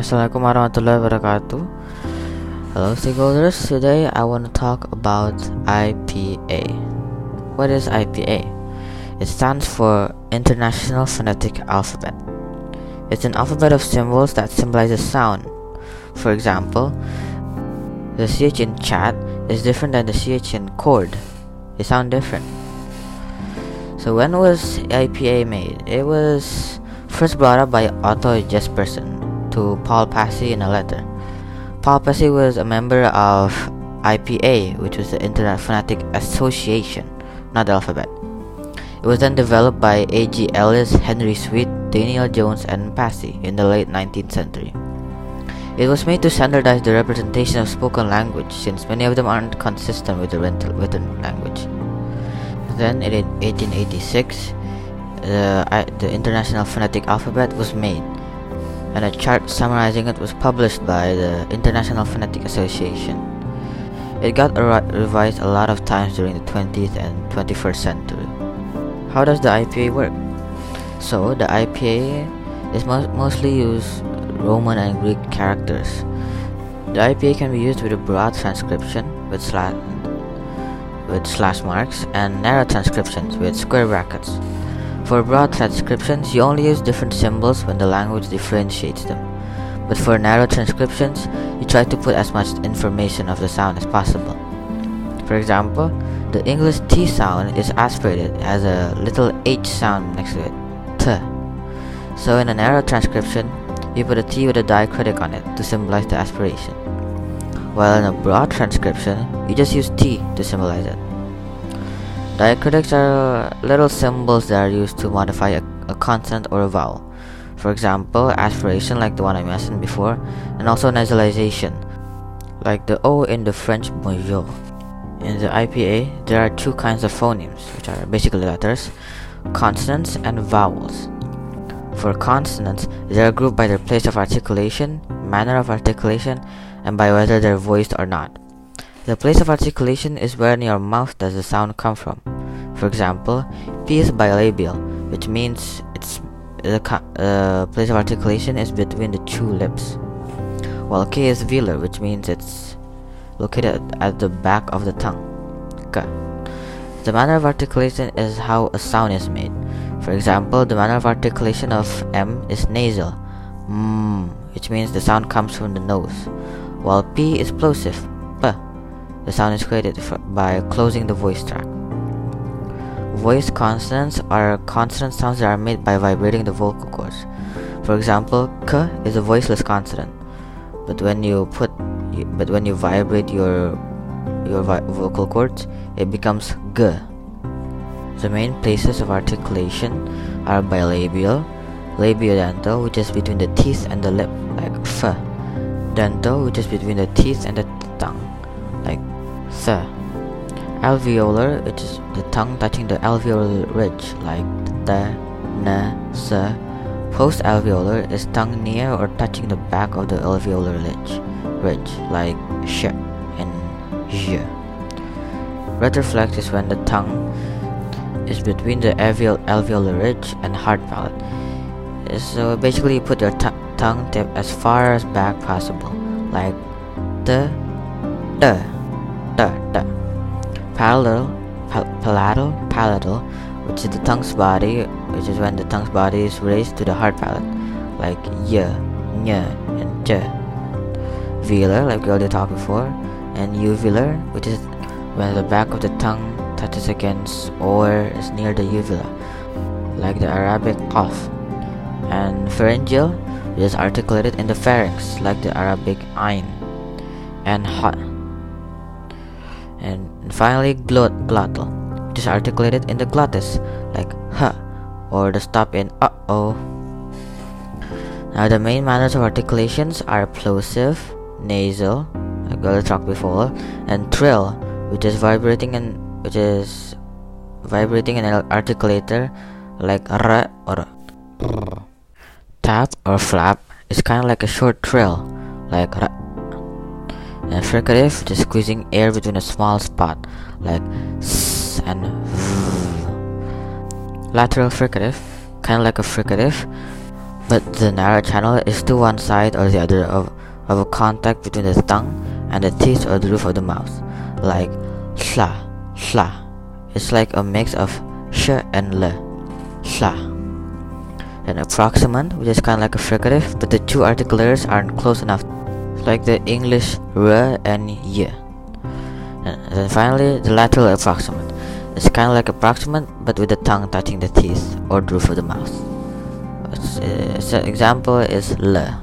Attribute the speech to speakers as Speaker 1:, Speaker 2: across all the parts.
Speaker 1: Assalamualaikum warahmatullahi wabarakatuh. Hello, stakeholders. Today I want to talk about IPA. What is IPA? It stands for International Phonetic Alphabet. It's an alphabet of symbols that symbolizes sound. For example, the CH in chat is different than the CH in cord. They sound different. So when was IPA made? It was first brought up by Otto Jespersen to Paul Passy in a letter. Paul Passy was a member of IPA, which was the Internet Phonetic Association, not the alphabet. It was then developed by A.G. Ellis, Henry Sweet, Daniel Jones, and Passy in the late 19th century. It was made to standardize the representation of spoken language, since many of them aren't consistent with the written language. Then, in 1886, the, the International Phonetic Alphabet was made and a chart summarizing it was published by the International Phonetic Association. It got revised a lot of times during the 20th and 21st century. How does the IPA work? So, the IPA is mo- mostly used Roman and Greek characters. The IPA can be used with a broad transcription with with slash marks and narrow transcriptions with square brackets. For broad transcriptions, you only use different symbols when the language differentiates them. But for narrow transcriptions, you try to put as much information of the sound as possible. For example, the English T sound is aspirated as a little H sound next to it, T. So in a narrow transcription, you put a T with a diacritic on it to symbolize the aspiration. While in a broad transcription, you just use T to symbolize it. Diacritics are little symbols that are used to modify a, a consonant or a vowel. For example, aspiration like the one I mentioned before, and also nasalization, like the O in the French bonjour. In the IPA, there are two kinds of phonemes, which are basically letters, consonants and vowels. For consonants, they are grouped by their place of articulation, manner of articulation, and by whether they're voiced or not. The place of articulation is where in your mouth does the sound come from. For example, P is bilabial, which means its the uh, place of articulation is between the two lips, while K is velar, which means it's located at the back of the tongue. K. The manner of articulation is how a sound is made. For example, the manner of articulation of M is nasal, mm, which means the sound comes from the nose, while P is plosive. The sound is created by closing the voice tract. Voice consonants are consonant sounds that are made by vibrating the vocal cords. For example, k is a voiceless consonant, but when you put but when you vibrate your your vocal cords, it becomes g. The main places of articulation are bilabial, labiodental, which is between the teeth and the lip, like f, dental, which is between the teeth and the tongue, th alveolar it is the tongue touching the alveolar ridge like the, na, sa. Post alveolar is tongue near or touching the back of the alveolar ridge, ridge like sh and j. Retroflex is when the tongue is between the alveol alveolar ridge and hard palate. So basically, you put your tongue tip as far as back possible, like the, the, Uh, uh, the, the palatal, pal palatal, palatal, which is the tongue's body, which is when the tongue's body is raised to the hard palate, like y, nya, and j. Velar, like we already talked before, and uvular, which is when the back of the tongue touches against or is near the uvula, like the Arabic qaf. And pharyngeal, which is articulated in the pharynx, like the Arabic ain. And hot and finally glut glottal, which is articulated in the glottis, like huh, or the stop in uh-oh. Now the main manners of articulations are plosive, nasal, like we talked before, and trill, which is vibrating and which is vibrating an articulator like r or. Tap or flap It's kind of like a short trill, like r and fricative, just squeezing air between a small spot, like s and v. Lateral fricative, kind of like a fricative, but the narrow channel is to one side or the other of, of a contact between the tongue and the teeth or the roof of the mouth, like sla, sla. It's like a mix of sh and l, sla. An approximant, which is kind of like a fricative, but the two articulators aren't close enough, like the English r and y. And then finally, the lateral approximant. It's kind of like approximant, but with the tongue touching the teeth or roof of the mouth. an uh, example is le.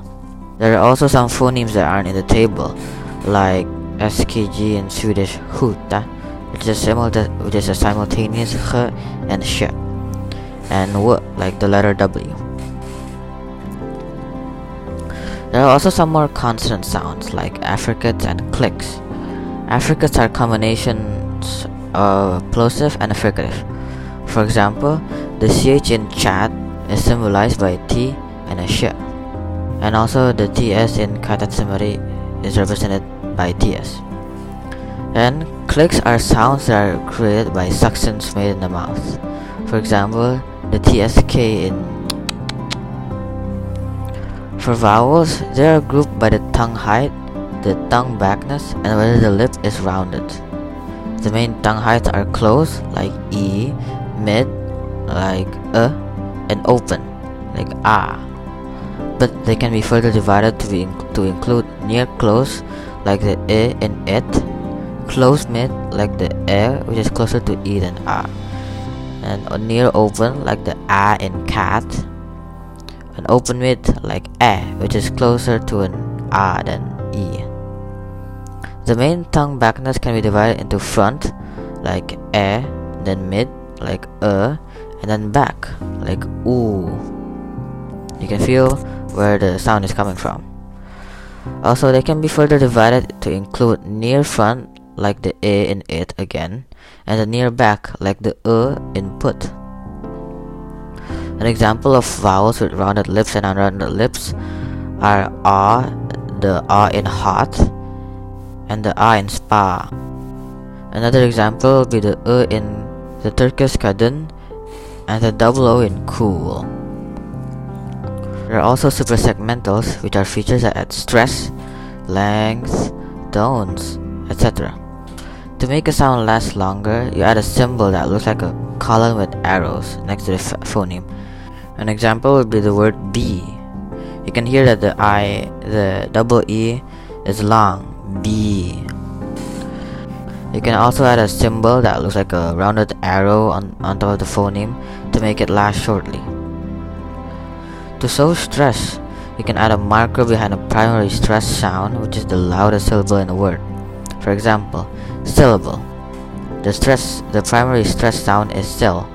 Speaker 1: There are also some phonemes that aren't in the table, like SKG in Swedish huta, which is, simulta- which is a simultaneous h and sh, and w like the letter W. There are also some more consonant sounds like affricates and clicks. Affricates are combinations of plosive and affricative. For example, the ch in chat is symbolized by a T and a sh, and also the TS in katatsumaru is represented by TS. And clicks are sounds that are created by suctions made in the mouth. For example, the TSK in for vowels, they are grouped by the tongue height, the tongue backness, and whether the lip is rounded. The main tongue heights are close, like E, mid, like E, and open, like A. But they can be further divided to, be to include near close, like the E in it, close mid, like the E, which is closer to E than A, and near open, like the A in cat, an open mid like A, which is closer to an A than E. The main tongue backness can be divided into front, like E, then mid, like E, and then back, like OO. You can feel where the sound is coming from. Also, they can be further divided to include near front, like the A in it again, and the near back, like the E in put. An example of vowels with rounded lips and unrounded lips are a, the a in hot, and the a in spa. Another example would be the e in the Turkish kadın and the double o in cool. There are also suprasegmentals, which are features that add stress, length, tones, etc. To make a sound last longer, you add a symbol that looks like a column with arrows next to the phoneme. An example would be the word B. You can hear that the I, the double E, is long. B. You can also add a symbol that looks like a rounded arrow on, on top of the phoneme to make it last shortly. To show stress, you can add a marker behind a primary stress sound, which is the loudest syllable in a word. For example, syllable. The stress, the primary stress sound is still.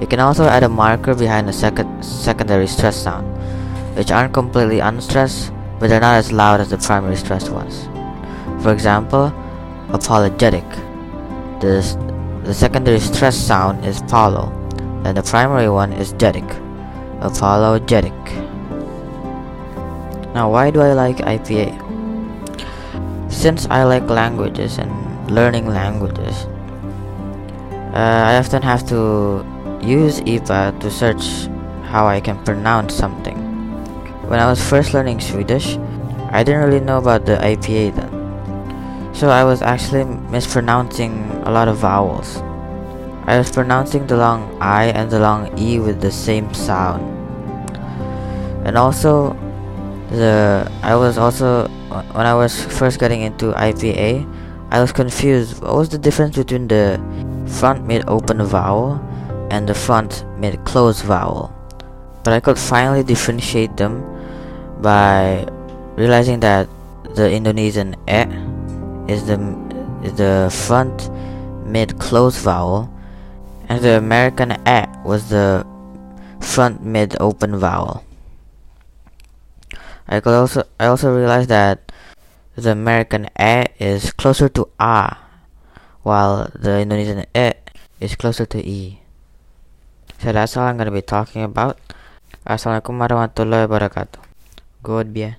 Speaker 1: You can also add a marker behind the second secondary stress sound, which aren't completely unstressed, but they're not as loud as the primary stressed ones. For example, apologetic. The, the secondary stress sound is polo, and the primary one is jetic. Apologetic. Now, why do I like IPA? Since I like languages and learning languages, uh, I often have to use IPA to search how I can pronounce something. When I was first learning Swedish, I didn't really know about the IPA then. So I was actually mispronouncing a lot of vowels. I was pronouncing the long I and the long E with the same sound. And also the I was also when I was first getting into IPA, I was confused. What was the difference between the front mid open vowel and the front mid closed vowel? But I could finally differentiate them by realizing that the Indonesian e is the is the front mid closed vowel and the American e was the front mid open vowel. I could also I also realized that the American e is closer to a while the Indonesian e is closer to e. So that's all I'm going to be talking about. Assalamualaikum warahmatullahi wabarakatuh. Goodbye.